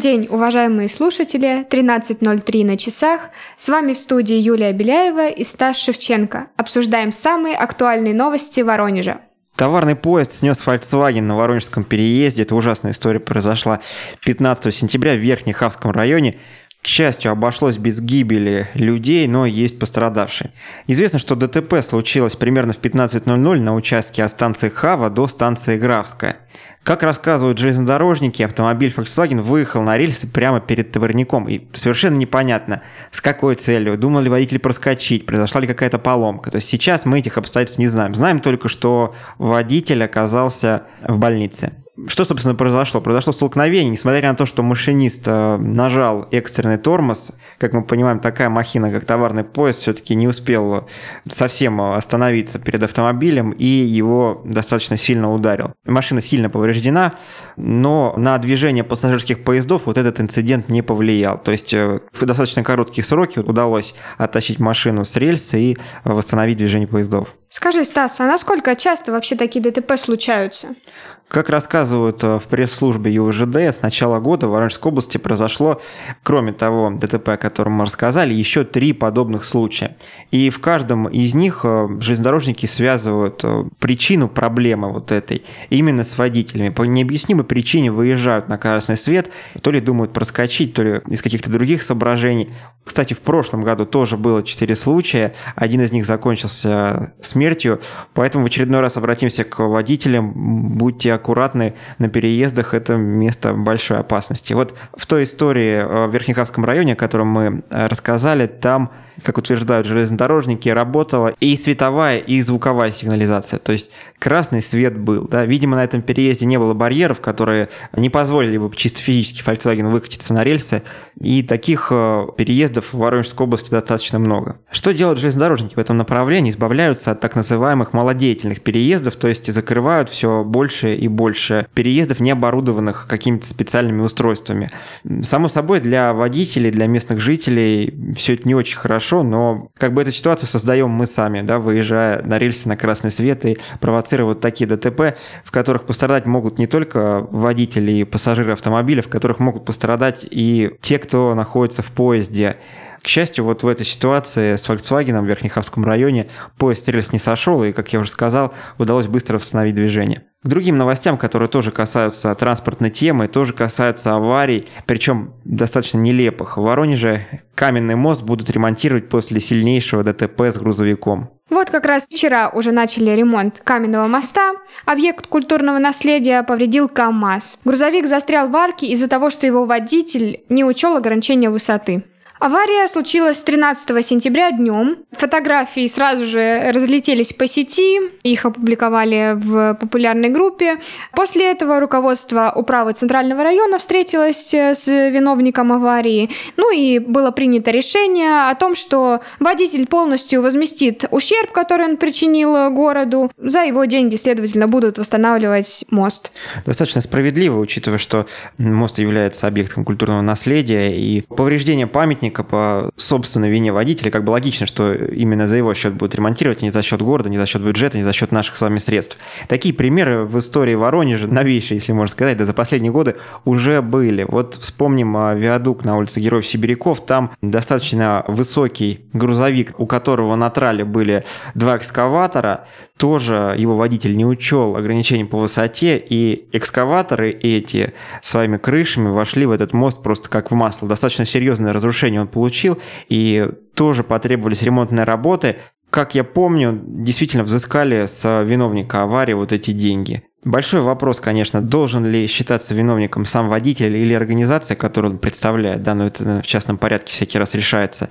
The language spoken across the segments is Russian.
день, уважаемые слушатели. 13.03 на часах. С вами в студии Юлия Беляева и Стас Шевченко. Обсуждаем самые актуальные новости Воронежа. Товарный поезд снес Volkswagen на Воронежском переезде. Это ужасная история произошла 15 сентября в Верхнехавском районе. К счастью, обошлось без гибели людей, но есть пострадавшие. Известно, что ДТП случилось примерно в 15.00 на участке от станции Хава до станции Графская. Как рассказывают железнодорожники, автомобиль Volkswagen выехал на рельсы прямо перед товарником. И совершенно непонятно, с какой целью. Думал ли водитель проскочить, произошла ли какая-то поломка. То есть сейчас мы этих обстоятельств не знаем. Знаем только, что водитель оказался в больнице. Что, собственно, произошло? Произошло столкновение, несмотря на то, что машинист э, нажал экстренный тормоз, как мы понимаем, такая махина, как товарный поезд, все-таки не успел совсем остановиться перед автомобилем и его достаточно сильно ударил. Машина сильно повреждена, но на движение пассажирских поездов вот этот инцидент не повлиял. То есть э, в достаточно короткие сроки удалось оттащить машину с рельса и восстановить движение поездов. Скажи, Стас, а насколько часто вообще такие ДТП случаются? Как рассказывают э, в пресс-службе ЮВЖД, с начала года в Воронежской области произошло, кроме того ДТП, о котором мы рассказали, еще три подобных случая. И в каждом из них э, железнодорожники связывают э, причину проблемы вот этой именно с водителями. По необъяснимой причине выезжают на красный свет, то ли думают проскочить, то ли из каких-то других соображений. Кстати, в прошлом году тоже было четыре случая, один из них закончился смертью, поэтому в очередной раз обратимся к водителям, будьте аккуратны на переездах, это место большой опасности. Вот в той истории э, в Верхнехавском районе, о котором мы э, рассказали, там как утверждают железнодорожники, работала и световая, и звуковая сигнализация. То есть красный свет был. Да? Видимо, на этом переезде не было барьеров, которые не позволили бы чисто физически Volkswagen выкатиться на рельсы. И таких э, переездов в Воронежской области достаточно много. Что делают железнодорожники в этом направлении? Избавляются от так называемых малодеятельных переездов, то есть закрывают все больше и больше переездов, не оборудованных какими-то специальными устройствами. Само собой, для водителей, для местных жителей все это не очень хорошо, но как бы эту ситуацию создаем мы сами, да, выезжая на рельсы на красный свет и провоцируя провоцировать такие ДТП, в которых пострадать могут не только водители и пассажиры автомобиля, в которых могут пострадать и те, кто находится в поезде. К счастью, вот в этой ситуации с Volkswagen в Верхнехавском районе поезд с не сошел, и, как я уже сказал, удалось быстро восстановить движение. К другим новостям, которые тоже касаются транспортной темы, тоже касаются аварий, причем достаточно нелепых. В Воронеже каменный мост будут ремонтировать после сильнейшего ДТП с грузовиком. Вот как раз вчера уже начали ремонт каменного моста. Объект культурного наследия повредил КАМАЗ. Грузовик застрял в арке из-за того, что его водитель не учел ограничения высоты. Авария случилась 13 сентября днем. Фотографии сразу же разлетелись по сети, их опубликовали в популярной группе. После этого руководство управы Центрального района встретилось э, с виновником аварии. Ну и было принято решение о том, что водитель полностью возместит ущерб, который он причинил городу. За его деньги, следовательно, будут восстанавливать мост. Достаточно справедливо, учитывая, что мост является объектом культурного наследия, и повреждение памятника памятника по собственной вине водителя, как бы логично, что именно за его счет будут ремонтировать, не за счет города, не за счет бюджета, не за счет наших с вами средств. Такие примеры в истории Воронежа, новейшие, если можно сказать, да за последние годы уже были. Вот вспомним а, виадук на улице Героев Сибиряков, там достаточно высокий грузовик, у которого на трале были два экскаватора, тоже его водитель не учел ограничений по высоте, и экскаваторы эти своими крышами вошли в этот мост просто как в масло. Достаточно серьезное разрушение он получил, и тоже потребовались ремонтные работы. Как я помню, действительно взыскали с виновника аварии вот эти деньги. Большой вопрос, конечно, должен ли считаться виновником сам водитель или организация, которую он представляет, да, но это в частном порядке всякий раз решается.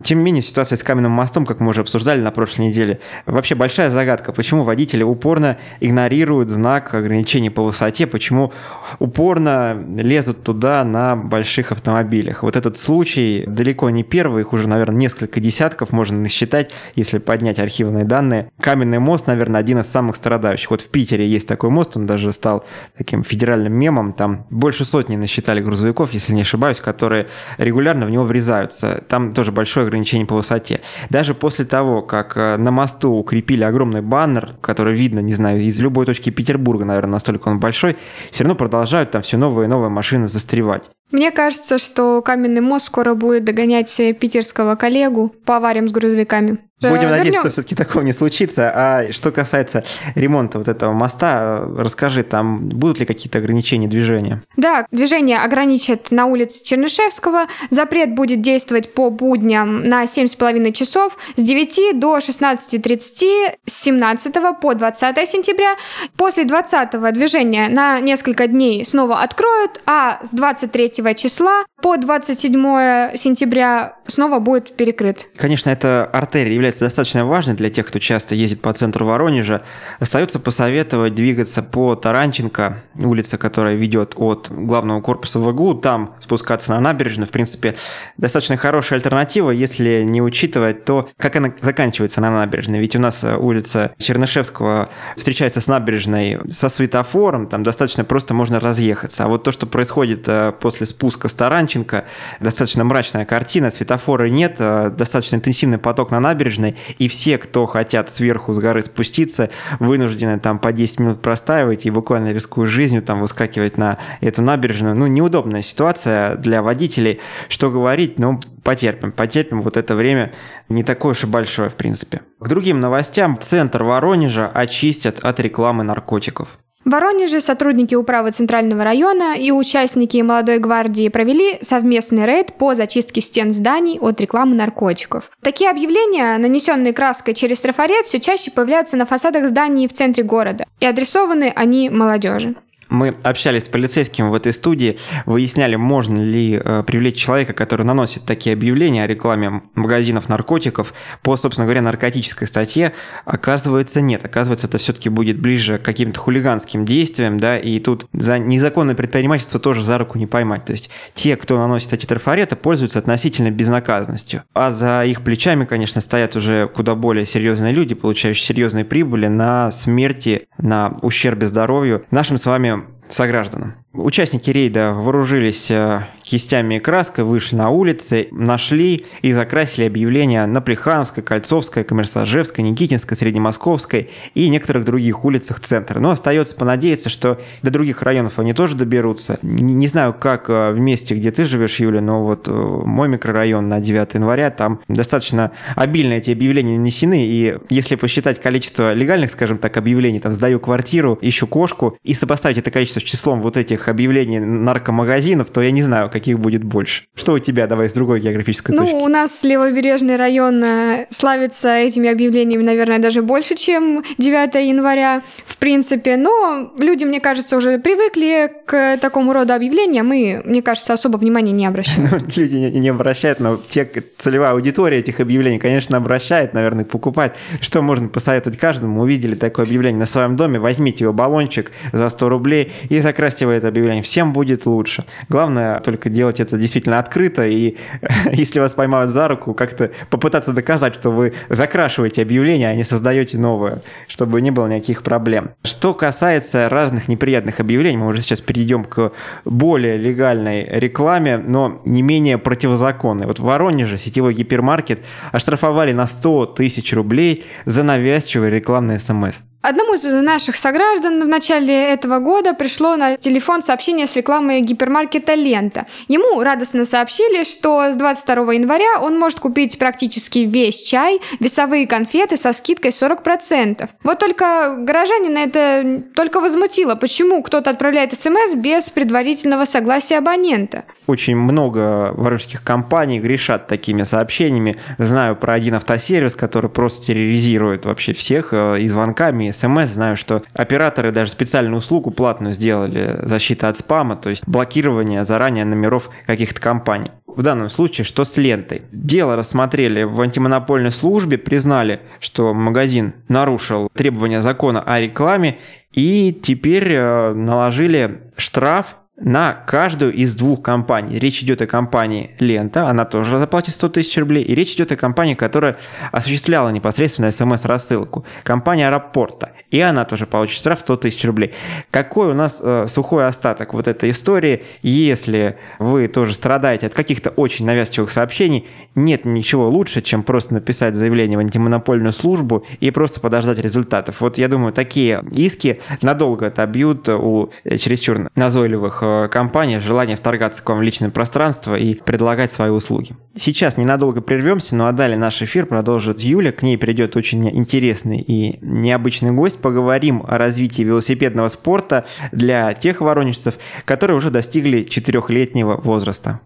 Тем не менее, ситуация с каменным мостом, как мы уже обсуждали на прошлой неделе, вообще большая загадка, почему водители упорно игнорируют знак ограничений по высоте, почему упорно лезут туда на больших автомобилях. Вот этот случай далеко не первый, их уже, наверное, несколько десятков можно насчитать, если поднять архивные данные. Каменный мост, наверное, один из самых страдающих. Вот в Питере есть такой мост, он даже стал таким федеральным мемом. Там больше сотни насчитали грузовиков, если не ошибаюсь, которые регулярно в него врезаются. Там тоже большое ограничение по высоте. Даже после того, как э, на мосту укрепили огромный баннер, который видно, не знаю, из любой точки Петербурга, наверное, настолько он большой, все равно продолжают там все новые и новые машины застревать. Мне кажется, что каменный мост скоро будет догонять питерского коллегу по авариям с грузовиками. Будем Вернем... надеяться, что все-таки такого не случится. А что касается ремонта вот этого моста, расскажи, там будут ли какие-то ограничения движения? Да, движение ограничат на улице Чернышевского. Запрет будет действовать по будням на 7,5 часов с 9 до 16.30, с 17 по 20 сентября. После 20 движения на несколько дней снова откроют, а с 23 числа по 27 сентября снова будет перекрыт. Конечно, эта артерия является достаточно важной для тех, кто часто ездит по центру Воронежа, остается посоветовать двигаться по Таранченко, улице, которая ведет от главного корпуса ВГУ, там спускаться на набережную. В принципе, достаточно хорошая альтернатива, если не учитывать то, как она заканчивается на набережной. Ведь у нас улица Чернышевского встречается с набережной со светофором, там достаточно просто можно разъехаться. А вот то, что происходит э, после спуска с Таранченко, достаточно мрачная картина, светофора нет, э, достаточно интенсивный поток на набережной, и все, кто хотят сверху с горы спуститься, вынуждены там по 10 минут простаивать и буквально рискуя жизнью там выскакивать на эту набережную. Ну, неудобная ситуация для водителей. Что говорить, ну, потерпим, потерпим. Вот это время не такое уж и большое, в принципе. К другим новостям. Центр Воронежа очистят от рекламы наркотиков. В Воронеже сотрудники управы Центрального района и участники молодой гвардии провели совместный рейд по зачистке стен зданий от рекламы наркотиков. Такие объявления, нанесенные краской через трафарет, все чаще появляются на фасадах зданий в центре города, и адресованы они молодежи. Мы общались с полицейским в этой студии, выясняли, можно ли э, привлечь человека, который наносит такие объявления о рекламе магазинов наркотиков по, собственно говоря, наркотической статье. Оказывается, нет. Оказывается, это все-таки будет ближе к каким-то хулиганским действиям, да, и тут за незаконное предпринимательство тоже за руку не поймать. То есть те, кто наносит эти трафареты, пользуются относительно безнаказанностью. А за их плечами, конечно, стоят уже куда более серьезные люди, получающие серьезные прибыли на смерти, на ущербе здоровью. Нашим с вами согражданам. Участники рейда вооружились э, кистями и краской, вышли на улицы, нашли и закрасили объявления на Плехановской, Кольцовской, Коммерсажевской, Никитинской, Среднемосковской и некоторых других улицах центра. Но остается понадеяться, что до других районов они тоже доберутся. Не знаю, как э, в месте, где ты живешь, Юля, но вот э, мой микрорайон на 9 января, там достаточно обильно эти объявления нанесены, и если посчитать количество легальных, скажем так, объявлений, там, сдаю квартиру, ищу кошку, и сопоставить это количество с числом вот этих объявлений наркомагазинов, то я не знаю, каких будет больше. Что у тебя, давай, с другой географической ну, точки? Ну, у нас левобережный район э, славится этими объявлениями, наверное, даже больше, чем 9 января, в принципе. Но люди, мне кажется, уже привыкли к такому роду объявлениям и, мне кажется, особо внимания не обращают. Ну, люди не, не обращают, но те, целевая аудитория этих объявлений, конечно, обращает, наверное, покупает. Что можно посоветовать каждому? Увидели такое объявление на своем доме, возьмите его баллончик за 100 рублей и закрасьте его это объявление. Всем будет лучше. Главное только делать это действительно открыто, и если вас поймают за руку, как-то попытаться доказать, что вы закрашиваете объявление, а не создаете новое, чтобы не было никаких проблем. Что касается разных неприятных объявлений, мы уже сейчас перейдем к более легальной рекламе, но не менее противозаконной. Вот в Воронеже сетевой гипермаркет оштрафовали на 100 тысяч рублей за навязчивые рекламные смс. Одному из наших сограждан в начале этого года пришло на телефон сообщение с рекламой гипермаркета «Лента». Ему радостно сообщили, что с 22 января он может купить практически весь чай, весовые конфеты со скидкой 40%. Вот только горожанина это только возмутило. Почему кто-то отправляет смс без предварительного согласия абонента? Очень много воронежских компаний грешат такими сообщениями. Знаю про один автосервис, который просто терроризирует вообще всех э, и звонками, смс. Знаю, что операторы даже специальную услугу платную сделали защита от спама, то есть блокирование заранее номеров каких-то компаний. В данном случае, что с лентой? Дело рассмотрели в антимонопольной службе, признали, что магазин нарушил требования закона о рекламе, и теперь э, наложили штраф на каждую из двух компаний. Речь идет о компании «Лента», она тоже заплатит 100 тысяч рублей, и речь идет о компании, которая осуществляла непосредственно смс-рассылку, компания «Аэропорта», и она тоже получит штраф 100 тысяч рублей. Какой у нас э, сухой остаток вот этой истории, если вы тоже страдаете от каких-то очень навязчивых сообщений, нет ничего лучше, чем просто написать заявление в антимонопольную службу и просто подождать результатов. Вот я думаю, такие иски надолго отобьют у чересчур назойливых компания, желание вторгаться к вам в личное пространство и предлагать свои услуги. Сейчас ненадолго прервемся, ну а далее наш эфир продолжит Юля. К ней придет очень интересный и необычный гость. Поговорим о развитии велосипедного спорта для тех воронежцев, которые уже достигли четырехлетнего возраста.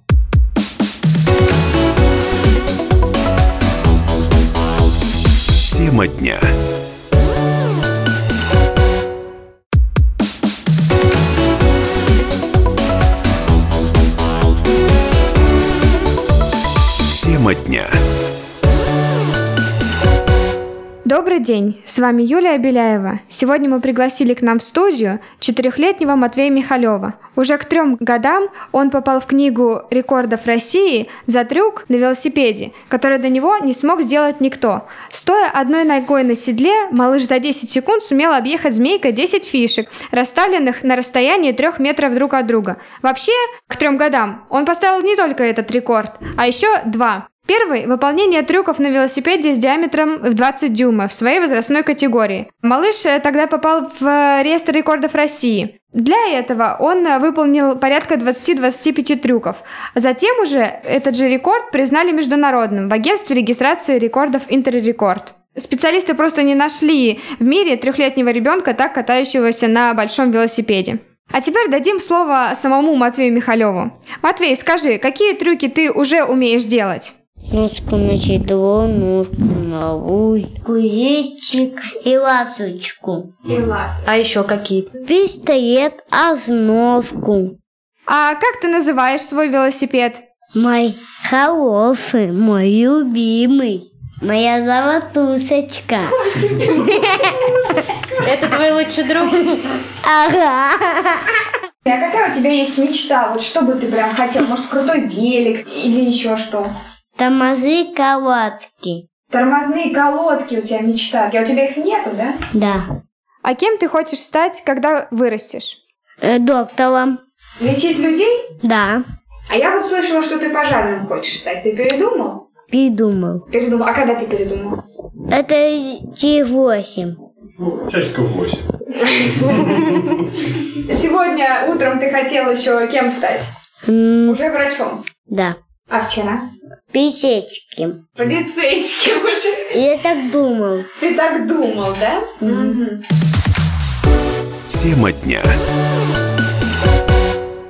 Тема дня. Тема дня. Добрый день, с вами Юлия Беляева. Сегодня мы пригласили к нам в студию четырехлетнего Матвея Михалева. Уже к трем годам он попал в книгу рекордов России за трюк на велосипеде, который до него не смог сделать никто. Стоя одной ногой на седле, малыш за 10 секунд сумел объехать змейкой 10 фишек, расставленных на расстоянии трех метров друг от друга. Вообще, к трем годам он поставил не только этот рекорд, а еще два. Первый – выполнение трюков на велосипеде с диаметром в 20 дюймов в своей возрастной категории. Малыш э, тогда попал в э, реестр рекордов России. Для этого он э, выполнил порядка 20-25 трюков. Затем уже этот же рекорд признали международным в агентстве регистрации рекордов Интеррекорд. Специалисты просто не нашли в мире трехлетнего ребенка, так катающегося на большом велосипеде. А теперь дадим слово самому Матвею Михалеву. Матвей, скажи, какие трюки ты уже умеешь делать? Ножку на седло, ножку на луй, кузнечик и ласочку. И лаз. А еще какие? Пистолет, озножку. А как ты называешь свой велосипед? Мой хороший, мой любимый. Моя золотусочка. Это твой лучший друг? Ага. А какая у тебя есть мечта? Вот что бы ты прям хотел? Может, крутой велик или еще что? Тормозы колодки. Тормозные колодки у тебя мечта. А у тебя их нету, да? Да. А кем ты хочешь стать, когда вырастешь? Э, доктором. Лечить людей? Да. А я вот слышала, что ты пожарным хочешь стать. Ты передумал? Придумал. Передумал. А когда ты передумал? Это T8. Часиков 8. Сегодня утром ты хотел еще кем стать? Уже врачом. Да. А вчера? Писечким. Полицейским уже. Я так думал. Ты так думал, да? Мгм. Тема дня.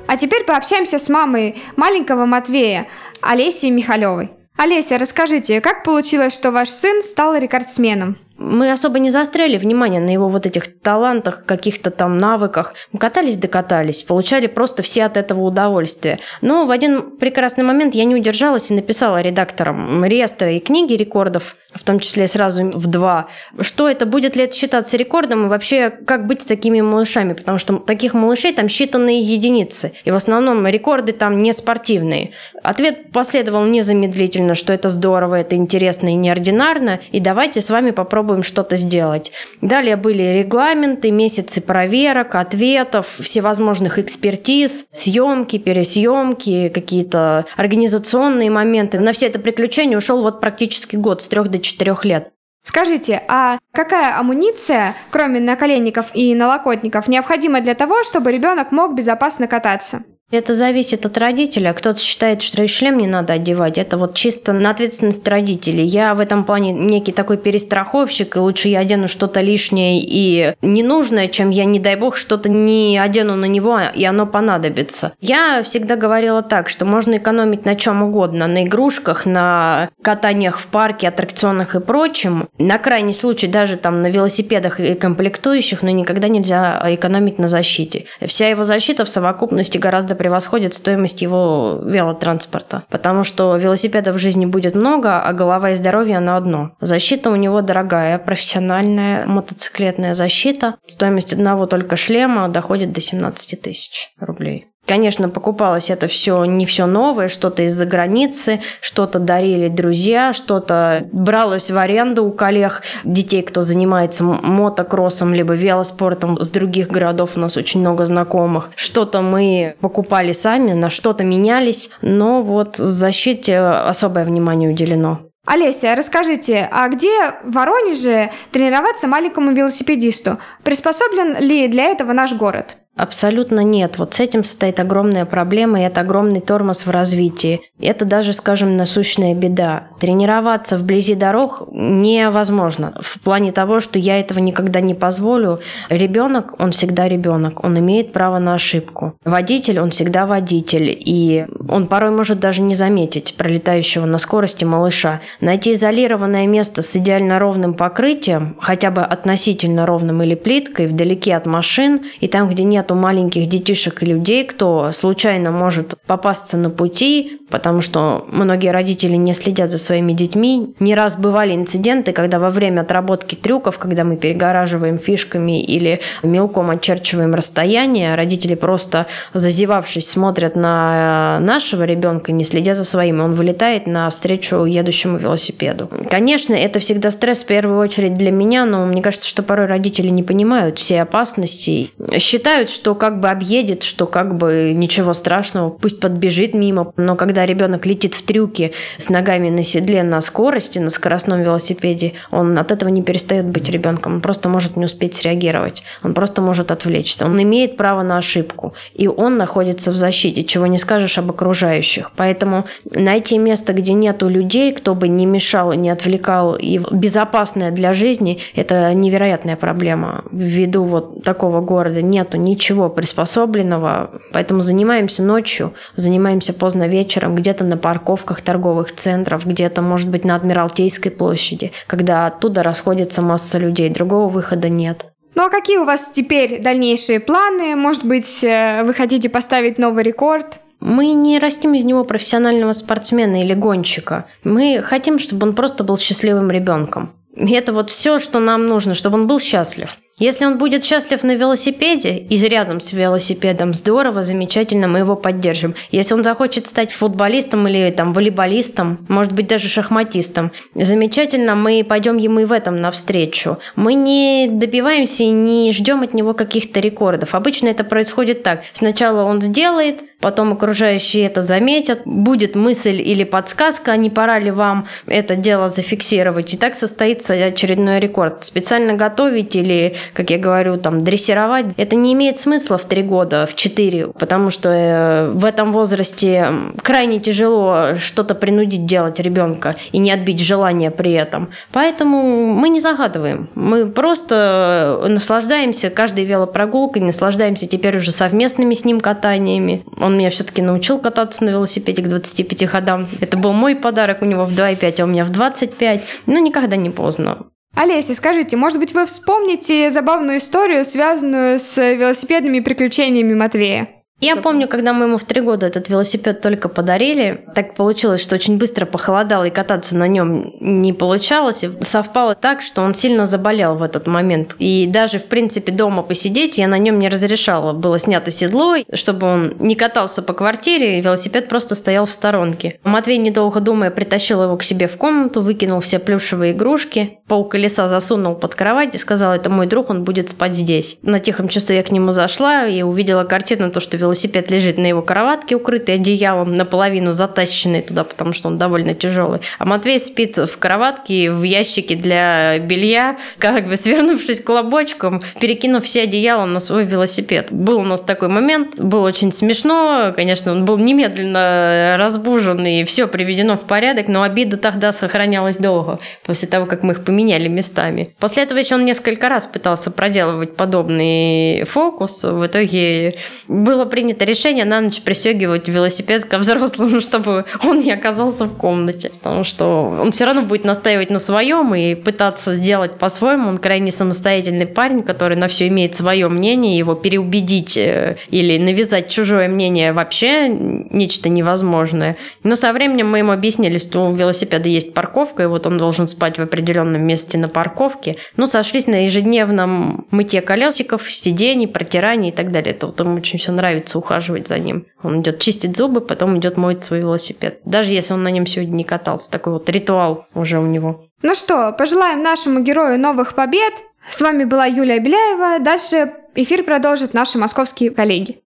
А теперь пообщаемся с мамой маленького Матвея, Олесей Михалевой. Олеся, расскажите, как получилось, что ваш сын стал рекордсменом? Мы особо не заостряли внимание на его вот этих талантах, каких-то там навыках. Мы катались, докатались, получали просто все от этого удовольствие. Но в один прекрасный момент я не удержалась и написала редакторам реестра и книги рекордов, в том числе сразу в два, что это будет ли это считаться рекордом и вообще как быть с такими малышами, потому что таких малышей там считанные единицы, и в основном рекорды там не спортивные. Ответ последовал незамедлительно, что это здорово, это интересно и неординарно, и давайте с вами попробуем что-то сделать. Далее были регламенты, месяцы проверок, ответов, всевозможных экспертиз, съемки, пересъемки, какие-то организационные моменты. На все это приключение ушел вот практически год, с трех до четырех лет. Скажите, а какая амуниция, кроме наколенников и налокотников, необходима для того, чтобы ребенок мог безопасно кататься? Это зависит от родителя. Кто-то считает, что и шлем не надо одевать. Это вот чисто на ответственность родителей. Я в этом плане некий такой перестраховщик, и лучше я одену что-то лишнее и ненужное, чем я, не дай бог, что-то не одену на него, и оно понадобится. Я всегда говорила так, что можно экономить на чем угодно. На игрушках, на катаниях в парке, аттракционах и прочем. На крайний случай даже там на велосипедах и комплектующих, но никогда нельзя экономить на защите. Вся его защита в совокупности гораздо превосходит стоимость его велотранспорта. Потому что велосипедов в жизни будет много, а голова и здоровье оно одно. Защита у него дорогая, профессиональная мотоциклетная защита. Стоимость одного только шлема доходит до 17 тысяч рублей. Конечно, покупалось это все не все новое, что-то из-за границы, что-то дарили друзья, что-то бралось в аренду у коллег, детей, кто занимается мотокроссом либо велоспортом с других городов, у нас очень много знакомых. Что-то мы покупали сами, на что-то менялись, но вот защите особое внимание уделено. Олеся, расскажите, а где в Воронеже тренироваться маленькому велосипедисту? Приспособлен ли для этого наш город? Абсолютно нет. Вот с этим стоит огромная проблема, и это огромный тормоз в развитии. Это даже, скажем, насущная беда. Тренироваться вблизи дорог невозможно. В плане того, что я этого никогда не позволю. Ребенок, он всегда ребенок. Он имеет право на ошибку. Водитель, он всегда водитель. И он порой может даже не заметить пролетающего на скорости малыша. Найти изолированное место с идеально ровным покрытием, хотя бы относительно ровным или плиткой, вдалеке от машин, и там, где нет нету маленьких детишек и людей, кто случайно может попасться на пути, потому что многие родители не следят за своими детьми. Не раз бывали инциденты, когда во время отработки трюков, когда мы перегораживаем фишками или мелком очерчиваем расстояние, родители просто зазевавшись смотрят на нашего ребенка, не следя за своим, и он вылетает навстречу едущему велосипеду. Конечно, это всегда стресс в первую очередь для меня, но мне кажется, что порой родители не понимают все опасности, считают, что как бы объедет, что как бы ничего страшного, пусть подбежит мимо. Но когда ребенок летит в трюке с ногами на седле на скорости, на скоростном велосипеде, он от этого не перестает быть ребенком. Он просто может не успеть среагировать. Он просто может отвлечься. Он имеет право на ошибку. И он находится в защите, чего не скажешь об окружающих. Поэтому найти место, где нету людей, кто бы не мешал, не отвлекал и безопасное для жизни, это невероятная проблема. Ввиду вот такого города нету ничего ничего приспособленного, поэтому занимаемся ночью, занимаемся поздно вечером, где-то на парковках торговых центров, где-то, может быть, на Адмиралтейской площади, когда оттуда расходится масса людей, другого выхода нет. Ну а какие у вас теперь дальнейшие планы? Может быть, э, вы хотите поставить новый рекорд? Мы не растим из него профессионального спортсмена или гонщика. Мы хотим, чтобы он просто был счастливым ребенком. И это вот все, что нам нужно, чтобы он был счастлив. Если он будет счастлив на велосипеде и рядом с велосипедом, здорово, замечательно, мы его поддержим. Если он захочет стать футболистом или там волейболистом, может быть даже шахматистом, замечательно, мы пойдем ему и в этом навстречу. Мы не добиваемся и не ждем от него каких-то рекордов. Обычно это происходит так. Сначала он сделает, потом окружающие это заметят, будет мысль или подсказка, а не пора ли вам это дело зафиксировать. И так состоится очередной рекорд. Специально готовить или, как я говорю, там, дрессировать, это не имеет смысла в три года, в четыре, потому что э, в этом возрасте крайне тяжело что-то принудить делать ребенка и не отбить желание при этом. Поэтому мы не загадываем. Мы просто наслаждаемся каждой велопрогулкой, наслаждаемся теперь уже совместными с ним катаниями. Он меня все-таки научил кататься на велосипеде к 25 ходам. Это был мой подарок у него в 2,5, а у меня в 25. Ну, никогда не поздно. Олеся, скажите, может быть, вы вспомните забавную историю, связанную с велосипедными приключениями Матвея? Я помню, когда мы ему в три года этот велосипед только подарили, так получилось, что очень быстро похолодало и кататься на нем не получалось. И совпало так, что он сильно заболел в этот момент. И даже, в принципе, дома посидеть я на нем не разрешала. Было снято седло, чтобы он не катался по квартире, велосипед просто стоял в сторонке. Матвей, недолго думая, притащил его к себе в комнату, выкинул все плюшевые игрушки, пол колеса засунул под кровать и сказал, это мой друг, он будет спать здесь. На тихом чувстве я к нему зашла и увидела картину, то, что велосипед лежит на его кроватке, укрытый одеялом, наполовину затащенный туда, потому что он довольно тяжелый. А Матвей спит в кроватке, в ящике для белья, как бы свернувшись клобочком, перекинув все одеяла на свой велосипед. Был у нас такой момент, было очень смешно, конечно, он был немедленно разбужен и все приведено в порядок, но обида тогда сохранялась долго, после того, как мы их поменяли местами. После этого еще он несколько раз пытался проделывать подобный фокус. В итоге было принято решение на ночь пристегивать велосипед ко взрослому, чтобы он не оказался в комнате. Потому что он все равно будет настаивать на своем и пытаться сделать по-своему. Он крайне самостоятельный парень, который на все имеет свое мнение. Его переубедить э, или навязать чужое мнение вообще нечто невозможное. Но со временем мы ему объяснили, что у велосипеда есть парковка, и вот он должен спать в определенном месте на парковке. Ну, сошлись на ежедневном мытье колесиков, сидений, протирании и так далее. Это вот ему очень все нравится нравится ухаживать за ним. Он идет чистить зубы, потом идет моет свой велосипед. Даже если он на нем сегодня не катался. Такой вот ритуал уже у него. Ну что, пожелаем нашему герою новых побед. С вами была Юлия Беляева. Дальше эфир продолжат наши московские коллеги.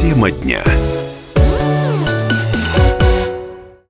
Тема дня.